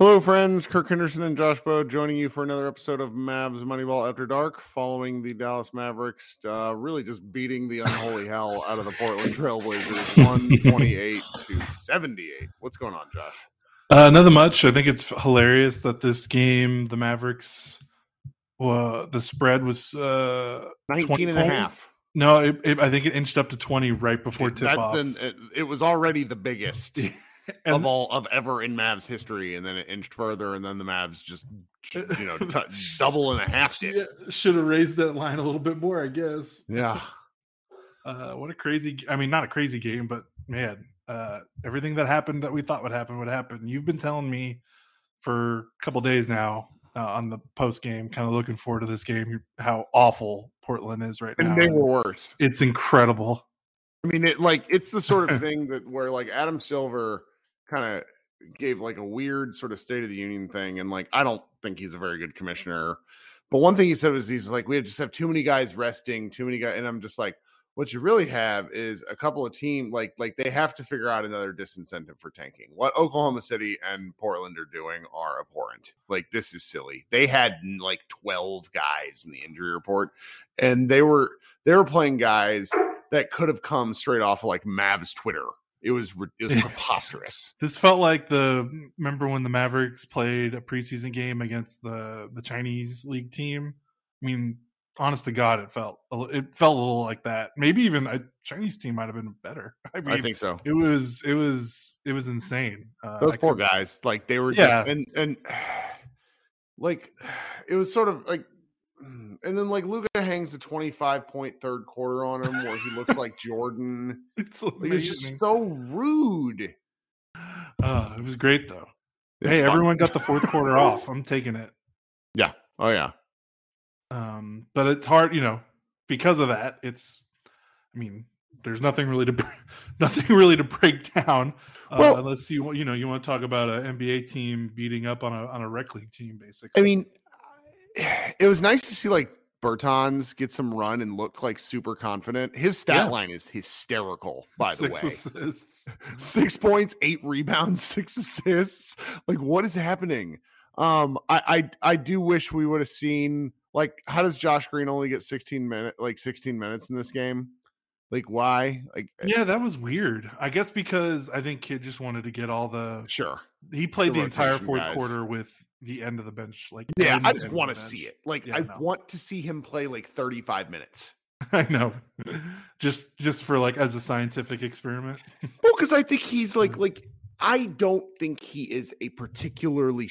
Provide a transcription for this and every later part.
Hello, friends. Kirk Henderson and Josh Bowe joining you for another episode of Mavs Moneyball After Dark, following the Dallas Mavericks, uh, really just beating the unholy hell out of the Portland Trailblazers, one twenty-eight to seventy-eight. What's going on, Josh? Uh, nothing much. I think it's hilarious that this game, the Mavericks, well, the spread was uh, 19 20 and a half. No, it, it, I think it inched up to 20 right before tip off. it, it was already the biggest of all of ever in Mavs history, and then it inched further, and then the Mavs just you know t- double and a half it. should have raised that line a little bit more, I guess. Yeah. Uh, what a crazy, I mean, not a crazy game, but man, uh, everything that happened that we thought would happen would happen. You've been telling me for a couple days now uh, on the post game, kind of looking forward to this game, how awful Portland is right now. And they were worse. It's incredible. I mean, it like it's the sort of thing that where like Adam Silver kind of gave like a weird sort of State of the Union thing, and like I don't think he's a very good mm-hmm. commissioner. But one thing he said was he's like, we just have too many guys resting, too many guys, and I'm just like, what you really have is a couple of team like like they have to figure out another disincentive for tanking. What Oklahoma City and Portland are doing are abhorrent. Like this is silly. They had like 12 guys in the injury report, and they were they were playing guys that could have come straight off of like Mavs Twitter. It was it was preposterous. This felt like the remember when the Mavericks played a preseason game against the the Chinese league team. I mean, honest to God, it felt a it felt a little like that. Maybe even a Chinese team might have been better. I mean, I think so. it was it was it was insane. Uh, Those I poor guys, like they were, Yeah. just, and and like it was sort of like, and then like Luka hangs a twenty-five point third quarter on him where he looks like Jordan. It's Like, it's just so rude. Oh, it was great though. It's hey, fun. everyone got the fourth quarter off. I'm taking it. Yeah. Oh yeah. Um, but it's hard, you know, because of that. It's, I mean, there's nothing really to nothing really to break down uh, Well- unless you want, you know, you want to talk about an NBA team beating up on a on a rec league team, basically. I mean, it was nice to see like Bertans get some run and look like super confident. His stat Yeah. line is hysterical, by the Six way. assists. six points, eight rebounds, six assists. Like, what is happening? Um, I I, I do wish we would have seen like how does Josh Green only get 16 minutes like 16 minutes in this game? Like why? Like Yeah, that was weird. I guess because I think Kidd just wanted to get all the. sure. He played The the, entire fourth guys. quarter with the end of the bench. Like, Yeah, I just want to see it. Like Yeah, I no. want to see him play like 35 minutes. I know. just just for like as a scientific experiment. Well, because I think he's like like I don't think he is a particularly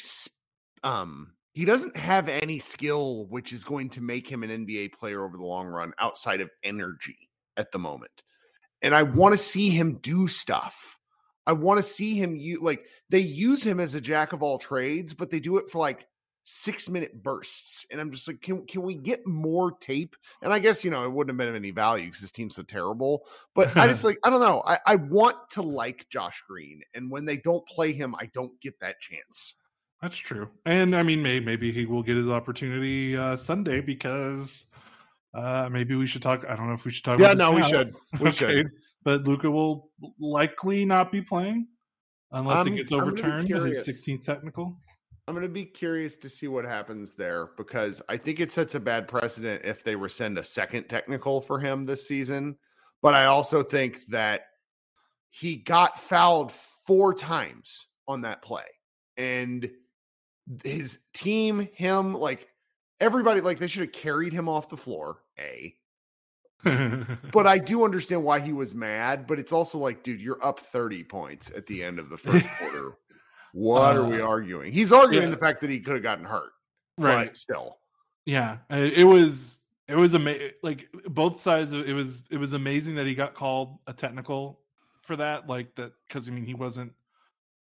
um he doesn't have any skill which is going to make him an NBA player over the long run outside of energy at the moment. And I want to see him do stuff. I want to see him you like they use him as a jack of all trades, but they do it for like six minute bursts. And I'm just like, can, can we get more tape? And I guess, you know, it wouldn't have been of any value because his team's so terrible. But I just like, I don't know. I, I want to like Josh Green. And when they don't play him, I don't get that chance. That's true. And I mean, maybe, maybe he will get his opportunity uh, Sunday because uh, maybe we should talk. I don't know if we should talk yeah, no, we should. We okay. should. But Luka will likely not be playing unless it gets overturned his 16th technical. I'm going to be curious to see what happens there because I think it sets a bad precedent if they rescind a second technical for him this season. But I also think that he got fouled four times on that play. And his team, him, like everybody, like they should have carried him off the floor. A. but I do understand why he was mad. But it's also like, dude, you're up 30 points at the end of the first quarter. What uh, are we uh, arguing? He's arguing yeah. the fact that he could have gotten hurt, right? still, yeah, it was it was amazing. Like both sides, it was it was amazing that he got called a technical for that. Like that because I mean he wasn't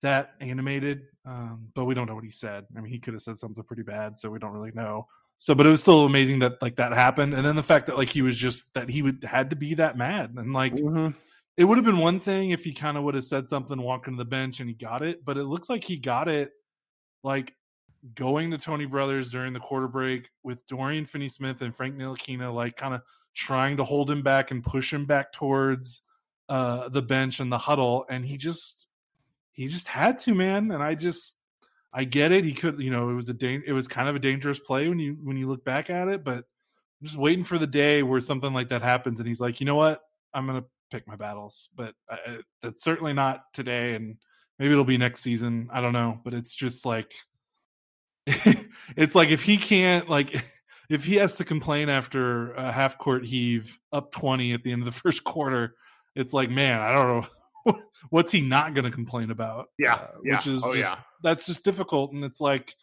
that animated, um, but we don't know what he said. I mean he could have said something pretty bad, so we don't really know. So, but it was still amazing that like that happened, and then the fact that like he was just that he would had to be that mad and like. Mm-hmm it would have been one thing if he kind of would have said something walking to the bench and he got it, but it looks like he got it like going to Tony Brothers during the quarter break with Dorian Finney Smith and Frank Ntilikina, like kind of trying to hold him back and push him back towards uh, the bench and the huddle. And he just, he just had to, man. And I just, I get it. He could, you know, it was a da- it was kind of a dangerous play when you when you look back at it, but I'm just waiting for the day where something like that happens and he's like, you know what, I'm gonna pick my battles, but uh, uh, that's certainly not today. And maybe it'll be next season. I don't know, but it's just like it's like if he can't like if he has to complain after a half court heave up 20 at the end of the first quarter, it's like, man, I don't know what's he not going to complain about? Yeah, uh, yeah. Which is oh, just, yeah. That's just difficult. And it's like,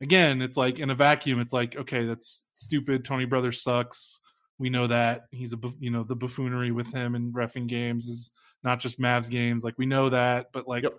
again, it's like in a vacuum, it's like, okay, that's stupid. Tony Brothers sucks. We know that he's a you know the buffoonery with him and refing games is not just Mavs games. Like we know that, but like, yep.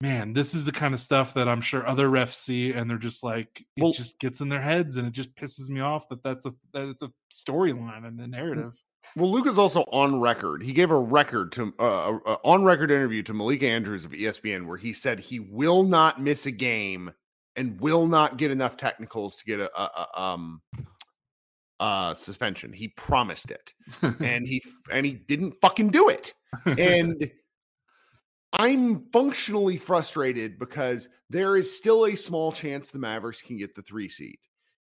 man, this is the kind of stuff that I'm sure other refs see, and they're just like, it well, just gets in their heads, and it just pisses me off that that's a that it's a storyline and a narrative. Well, Luka is also on record. He gave a record to uh, a, on record interview to Malika Andrews of ESPN where he said he will not miss a game and will not get enough technicals to get a, a, a um uh suspension. He promised it. and he and he didn't fucking do it. And I'm functionally frustrated because there is still a small chance the Mavericks can get the 3 seed.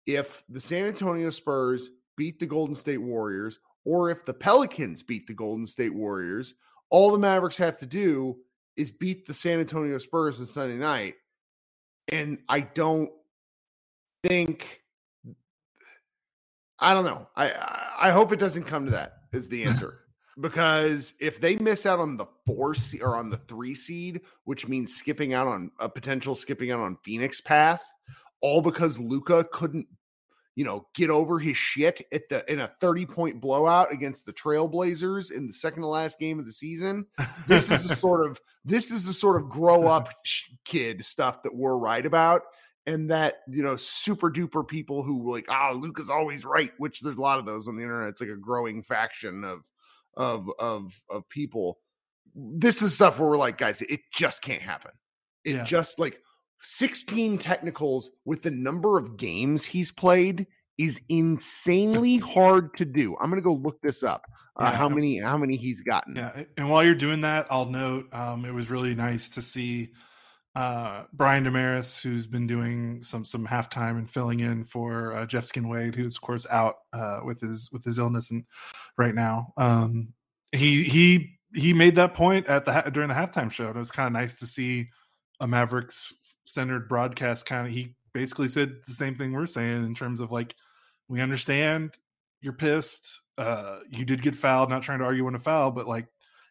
If the San Antonio Spurs beat the Golden State Warriors or if the Pelicans beat the Golden State Warriors, all the Mavericks have to do is beat the San Antonio Spurs on Sunday night. And I don't think I don't know. I I hope it doesn't come to that. Is the answer because if they miss out on the four seed or on the three seed, which means skipping out on a potential skipping out on Phoenix path, all because Luka couldn't, you know, get over his shit at the in a 30 point blowout against the Trailblazers in the second to last game of the season. This is the sort of this is the sort of grow up kid stuff that we're right about and that you know super duper people who like ah oh, Luka is always right, which there's a lot of those on the internet. It's like a growing faction of of of of people. This is stuff where we're like, guys, it just can't happen. It yeah. just like 16 technicals with the number of games he's played is insanely hard to do. I'm gonna go look this up. Uh, yeah. How many how many he's gotten? Yeah, and while you're doing that, I'll note um, it was really nice to see uh, Brian Dameris, who's been doing some some halftime and filling in for uh, Jeff Skin Wade, who's of course out uh, with his with his illness and right now. Um, he he he made that point at the during the halftime show. And It was kind of nice to see a Mavericks centered broadcast. Kind of, he basically said the same thing we're saying in terms of like, we understand you're pissed. Uh, you did get fouled. Not trying to argue when a foul, but like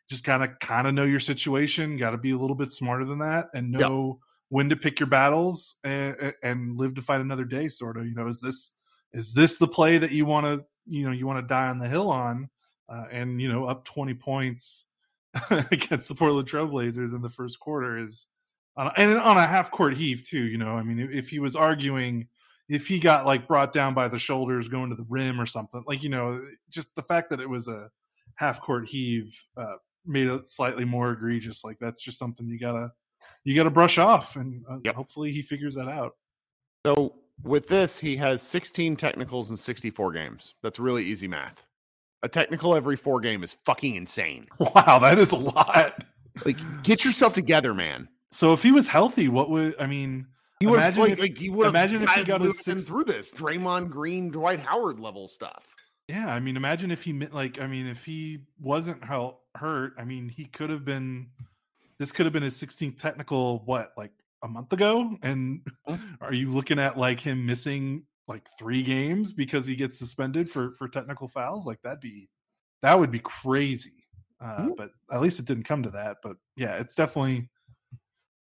just kind of kind of know your situation got to be a little bit smarter than that and know yep. when to pick your battles and, and live to fight another day. Sort of, you know, is this is this the play that you want to you know you want to die on the hill on? Uh, and you know, up twenty points against the Portland Trailblazers in the first quarter is, on and on a half court heave too. You know, I mean, if he was arguing if he got like brought down by the shoulders going to the rim or something like you know just the fact that it was a half court heave uh, made it slightly more egregious like that's just something you gotta you gotta brush off and uh, yep. hopefully he figures that out. So with this he has 16 technicals in 64 games. That's really easy math. A technical every four game is fucking insane. Wow that is a lot. Like get yourself together man so if he was healthy what would i mean he would have like, like he would imagine if he got his six... through this Draymond Green, Dwight Howard level stuff. Yeah, I mean, imagine if he like, I mean, if he wasn't hurt, I mean, he could have been. This could have been his 16th technical. What, like a month ago? And are you looking at like him missing like three games because he gets suspended for for technical fouls? Like that'd be that would be crazy. Uh, mm-hmm. But at least it didn't come to that. But yeah, it's definitely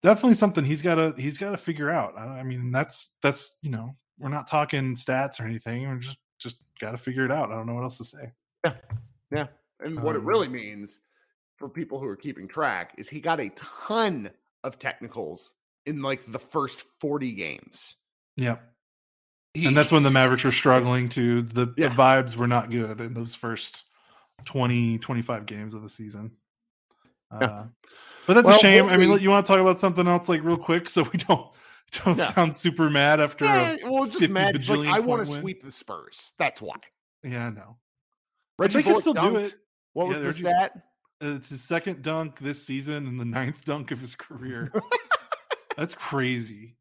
definitely something he's got to he's got to figure out. I, mean, that's that's you know we're not talking stats or anything. We're just just got to figure it out. I don't know what else to say. Yeah, yeah. And what um, it really means for people who are keeping track is he got a ton of technicals in like the first 40 games. Yeah. He, and that's when the Mavericks were struggling to the, yeah. the vibes were not good in those first 20 25 games of the season. Uh. But that's well, a shame. We'll I mean, you want to talk about something else like real quick so we don't don't sound super mad after. Yeah, well, just mad. Like, I want to sweep the Spurs. That's why. Yeah, I know. Reggie can still dunked. do it. What yeah, was the stat? It's his second dunk this season and the ninth dunk of his career. That's crazy.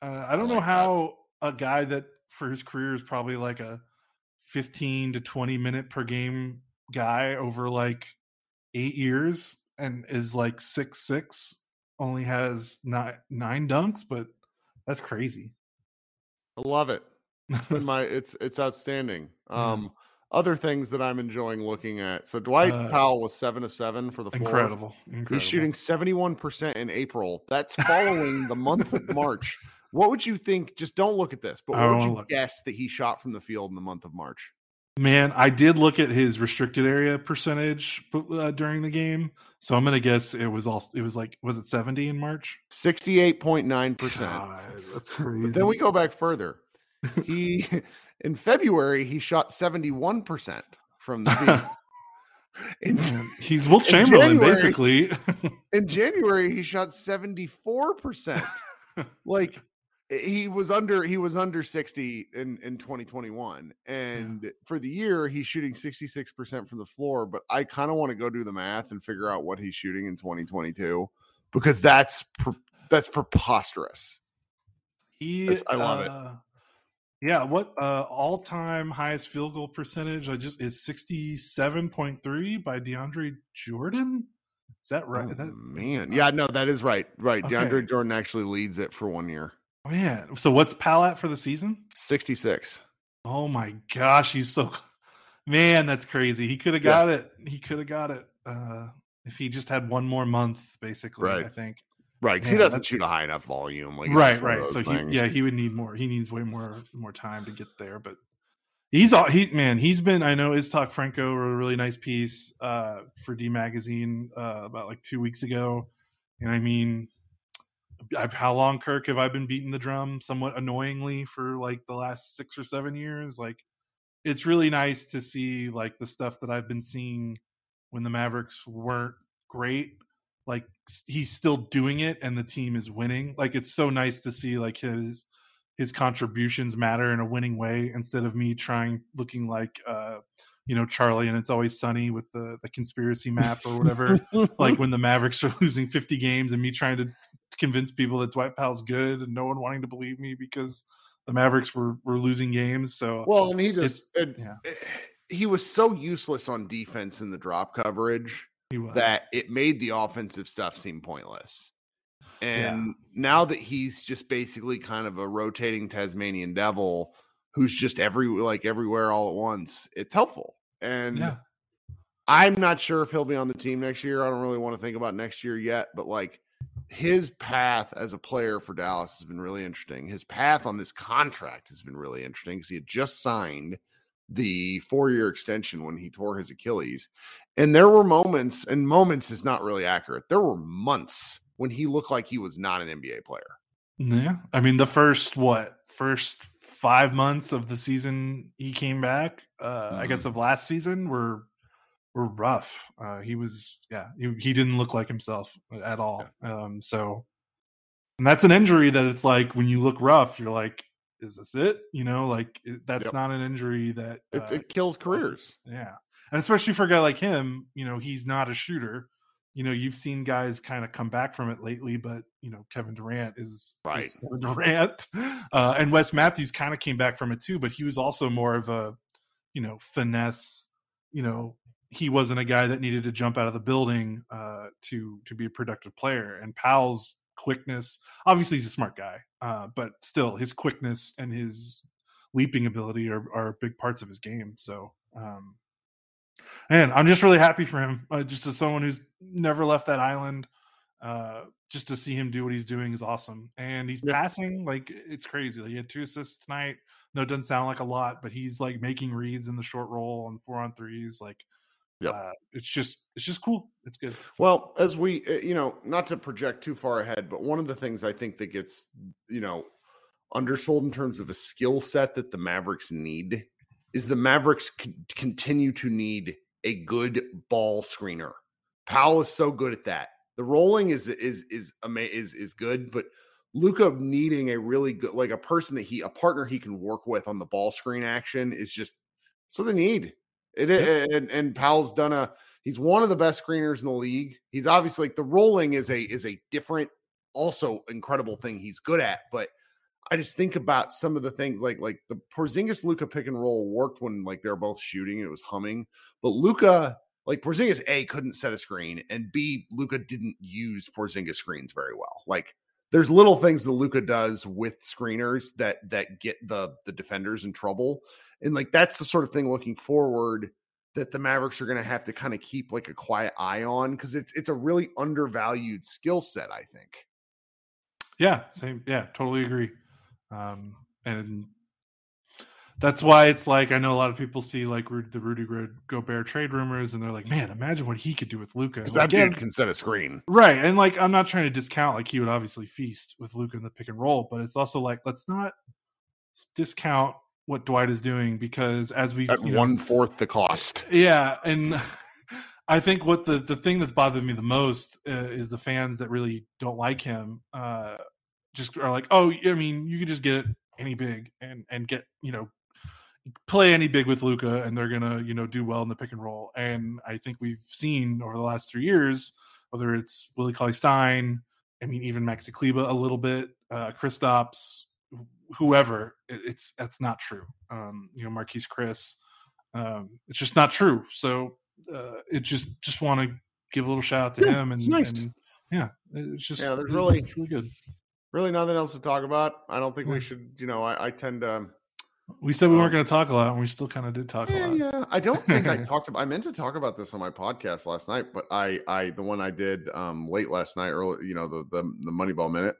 Uh, I don't I like know how that. a guy that for his career is probably like a 15 to 20 minute per game guy over like eight years and is like six six, only has nine nine dunks, but that's crazy. I love it. It's been my it's it's outstanding. Um other things that I'm enjoying looking at. So Dwight uh, Powell was seven of seven for the floor. Incredible. incredible. He's shooting 71% in April. That's following the month of March. What would you think? Just don't look at this, but what would you look. guess that he shot from the field in the month of March? Man, I did look at his restricted area percentage uh, during the game, so I'm gonna guess it was all. It was like, was it 70 in March? 68.9 percent. That's crazy. But then we go back further. He in February he shot 71 percent from the field. In, He's Wilt Chamberlain, January, basically. in January, he shot 74%. like he was under he was under 60 in in 2021 and yeah. for the year he's shooting 66% from the floor but i kind of want to go do the math and figure out what he's shooting in 2022 because that's that's preposterous he that's, i love uh, it yeah what uh all-time highest field goal percentage i just is 67.3 by deandre jordan is that right? Oh, that, man, yeah, no, that is right. Right, okay. DeAndre Jordan actually leads it for one year. Oh, man, so what's Powell at for the season? 66. Oh my gosh, he's so man, that's crazy. He could have got yeah. it. He could have got it uh, if he just had one more month, basically. Right. I think. Right, because he doesn't shoot a high enough volume. Like right, right. So he, yeah, he would need more. He needs way more more time to get there. But he's all he man. He's been. I know Iztok Franko wrote a really nice piece uh, for D Magazine uh, about like two weeks ago, and I mean I've how long Kirk have I been beating the drum somewhat annoyingly for like the last six or seven years? Like it's really nice to see like the stuff that I've been seeing when the Mavericks weren't great. Like he's still doing it and the team is winning. Like it's so nice to see like his his contributions matter in a winning way instead of me trying looking like uh you know Charlie and it's always sunny with the the conspiracy map or whatever like when the Mavericks are losing 50 games and me trying to convince people that Dwight Powell's good and no one wanting to believe me because the Mavericks were were losing games. So well, and he just yeah. Eh, he was so useless on defense in the drop coverage that it made the offensive stuff seem pointless. And yeah. now that he's just basically kind of a rotating Tasmanian devil who's just every like everywhere all at once, it's helpful. And yeah. I'm not sure if he'll be on the team next year. I don't really want to think about next year yet, but like his path as a player for Dallas has been really interesting. His path on this contract has been really interesting because he had just signed the four year extension when he tore his Achilles. And there were moments, and moments is not really accurate. There were months when he looked like he was not an NBA player. Yeah. I mean, the first, what, first five months of the season he came back, uh, mm-hmm. I guess of last season were were rough. Uh, he was, yeah, he, he didn't look like himself at all. Um, so, and that's an injury that it's like when you look rough, you're like, is this it? You know, like it, that's yep. not an injury that uh, it, it, kills careers. Yeah, and especially for a guy like him, you know, he's not a shooter. You know, you've seen guys kind of come back from it lately, but you know, Kevin Durant is right. Is Durant, uh, and Wes Matthews kind of came back from it too, but he was also more of a, you know, finesse. You know, he wasn't a guy that needed to jump out of the building uh, to to be a productive player. And Powell's quickness. Obviously, he's a smart guy, uh, but still, his quickness and his leaping ability are, are big parts of his game. So, um, and I'm just really happy for him. Uh, just as someone who's never left that island, uh, just to see him do what he's doing is awesome. And he's passing like it's crazy. Like, he had two assists tonight. No, it doesn't sound like a lot, but he's like making reads in the short roll and four on threes. Like yeah, uh, it's just it's just cool. It's good. Well, as we uh, you know, not to project too far ahead, but one of the things I think that gets you know undersold in terms of a skill set that the Mavericks need is the Mavericks c- continue to need a good ball screener. Powell is so good at that. The rolling is is is is is good, but Luka needing a really good like a person that he a partner he can work with on the ball screen action is just so they need. It, it and, and Powell's done a he's one of the best screeners in the league. He's obviously like the rolling is a is a different, also incredible thing he's good at. But I just think about some of the things like like the Porzingis Luka pick and roll worked when like they're both shooting and it was humming. But Luka like Porzingis A couldn't set a screen and B Luka didn't use Porzingis screens very well. Like there's little things that Luka does with screeners that that get the the defenders in trouble. And like that's the sort of thing looking forward that the Mavericks are going to have to kind of keep like a quiet eye on because it's it's a really undervalued skill set, I think. Yeah, same. Yeah, totally agree. Um, and that's why it's like I know a lot of people see like the Rudy Gobert trade rumors, and they're like, "Man, imagine what he could do with Luka." Because that dude can set a screen, right? And like, I'm not trying to discount like he would obviously feast with Luka in the pick and roll, but it's also like let's not discount what Dwight is doing because as we at one fourth the cost. Yeah, and I think what the the thing that's bothered me the most uh, is the fans that really don't like him. Uh, just are like, oh, I mean, you could just get any big and and get you know play any big with Luka, and they're gonna you know do well in the pick and roll. And I think we've seen over the last three years, whether it's Willie Cauley Stein, I mean even Maxi Kleber a little bit, uh, Kristaps, whoever, it's that's not true. Um, you know, Marquese Chriss. um, it's just not true. So uh, it just just want to give a little shout out to yeah, him and, nice. and, yeah, it's just yeah. There's really really good. Really nothing else to talk about. I don't think yeah. we should. You know, I, I tend to. We said we weren't um going to talk a lot, and we still kind of did talk yeah, a lot. Yeah, I don't think I talked about. I meant to talk about this on my podcast last night, but I, I, the one I did um late last night, early, you know, the the the Moneyball minute.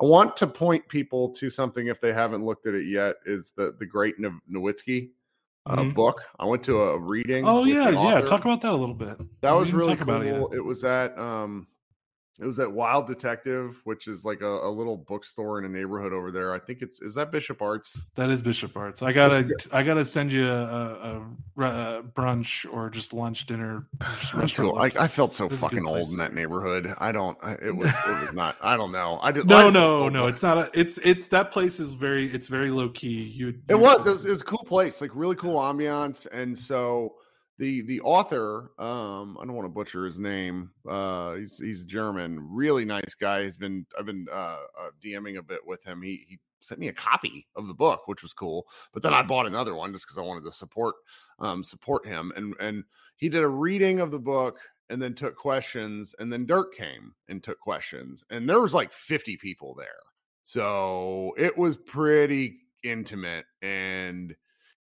I want to point people to something if they haven't looked at it yet. Is the the Great Nowitzki uh, mm-hmm. book? I went to a reading. Oh yeah, yeah. Talk about that a little bit. That we was really cool. It, it was at um it was at Wild Detective, which is like a, a, little bookstore in a neighborhood over there. I think it's is that Bishop Arts. That is Bishop Arts. I gotta I gotta send you a, a, a brunch or just lunch dinner. Cool. I, I, felt so fucking old in that neighborhood. I don't. It was it was not. I don't know. I did. No, no, no. It's not. A, it's it's that place is very. It's very low key. You. It was. It was. It was a cool place. Like really cool ambiance, and so the the author um i don't want to butcher his name uh he's he's german really nice guy he's been i've been uh, uh, dming a bit with him he he sent me a copy of the book which was cool but then i bought another one just because i wanted to support um support him and and he did a reading of the book and then took questions and then dirk came and took questions and there was like 50 people there. So it was pretty intimate and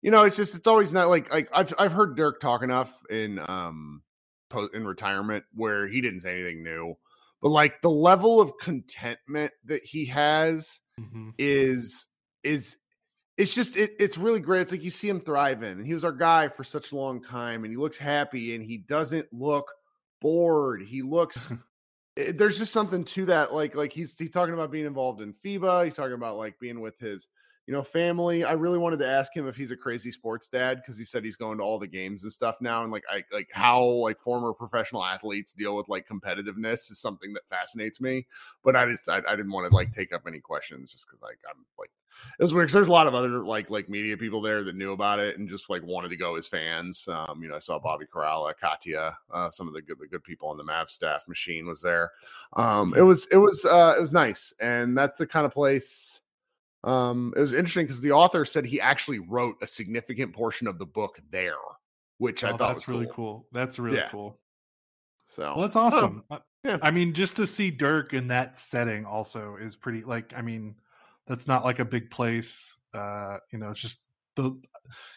you know, it's just it's always not like like I've I've heard Dirk talk enough in um post in retirement where he didn't say anything new, but like the level of contentment that he has mm-hmm. is is it's just it, it's really great. It's like you see him thriving, and he was our guy for such a long time, and he looks happy, and he doesn't look bored. He looks. eh, there's just something to that. Like like he's he's talking about being involved in FIBA. He's talking about like being with his you know family. I really wanted to ask him if he's a crazy sports dad because he said he's going to all the games and stuff now, and like I like how like former professional athletes deal with like competitiveness is something that fascinates me. But I just I, I didn't want to like take up any questions just because like I'm like it was weird 'cause there's a lot of other like like media people there that knew about it and just like wanted to go as fans. Um, you know, I saw Bobby Karalla, Katya, uh, some of the good the good people on the Mav staff. Machine was there. Um, it was it was uh, it was nice, and that's the kind of place. Um, it was interesting because the author said he actually wrote a significant portion of the book there, which I Oh, thought that's was really cool. That's really Yeah. cool. So Well, that's I awesome. Uh, Yeah. I mean, just to see Dirk in that setting also is pretty. Like, I mean, that's not like a big place. Uh, you know, it's just the.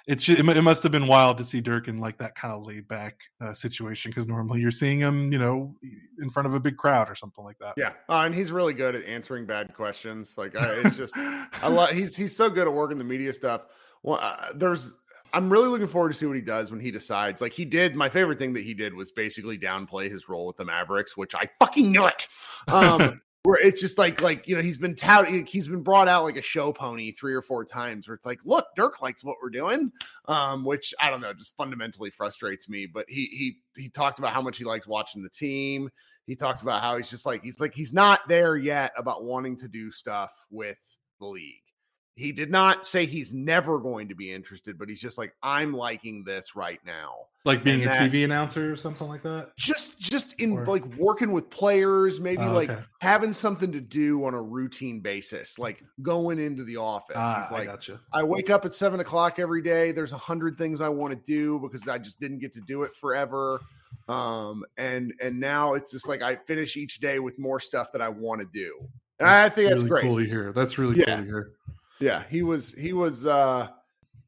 It's ju- it, it must have been wild to see Dirk in like that kind of laid back uh, situation because normally you're seeing him, you know, in front of a big crowd or something like that. Yeah, uh, and he's really good at answering bad questions. Like I, it's just I love he's he's so good at working the media stuff. Well, uh, there's I'm really looking forward to see what he does when he decides. Like he did, my favorite thing that he did was basically downplay his role with the Mavericks, which I fucking knew it. Um, where it's just like like you know he's been touted, he's been brought out like a show pony three or four times. Where it's like, look, Dirk likes what we're doing, um, which I don't know, just fundamentally frustrates me. But he he he talked about how much he likes watching the team he talked about how he's just like he's like he's not there yet about wanting to do stuff with the league. He did not say he's never going to be interested, but he's just like I'm liking this right now. like being And a that- TV announcer or something like that. Just just in Or- like working with players, maybe Oh, like okay. having something to do on a routine basis, like going into the office. Ah, he's like, I gotcha. I wake up at seven o'clock every day. There's a hundred things I want to do because I just didn't get to do it forever. Um, and and now it's just like I finish each day with more stuff that I want to do. And I think that's really great. cool to hear. That's really Yeah. cool to hear. Yeah, he was he was uh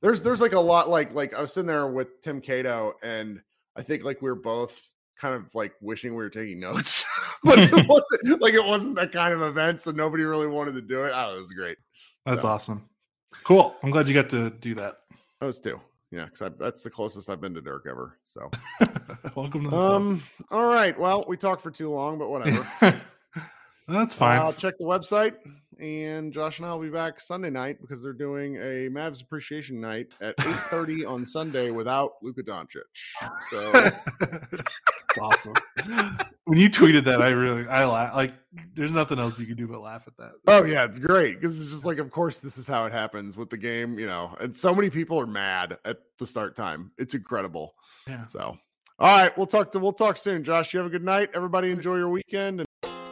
there's there's like a lot like like I was sitting there with Tim Cato and I think like we were both kind of like wishing we were taking notes. but it wasn't like it wasn't that kind of event, so nobody really wanted to do it. Oh, it was great. That's So- awesome. Cool. I'm glad you got to do that. That was two. Yeah, because that's the closest I've been to Dirk ever. So Welcome to the club. Um. All right. Well, we talked for too long, but whatever. That's fine. I'll check the website, and Josh and I will be back Sunday night because they're doing a Mavs appreciation night at eight thirty on Sunday without Luka Doncic. So It's awesome. when you tweeted that, I really I laugh. Like, there's nothing else you can do but laugh at that. Oh yeah, it's great because it's just like, of course, this is how it happens with the game, you know. And so many people are mad at the start time. It's incredible. Yeah. So, all right, we'll talk to we'll talk soon. Josh, you have a good night. Everybody, enjoy your weekend. And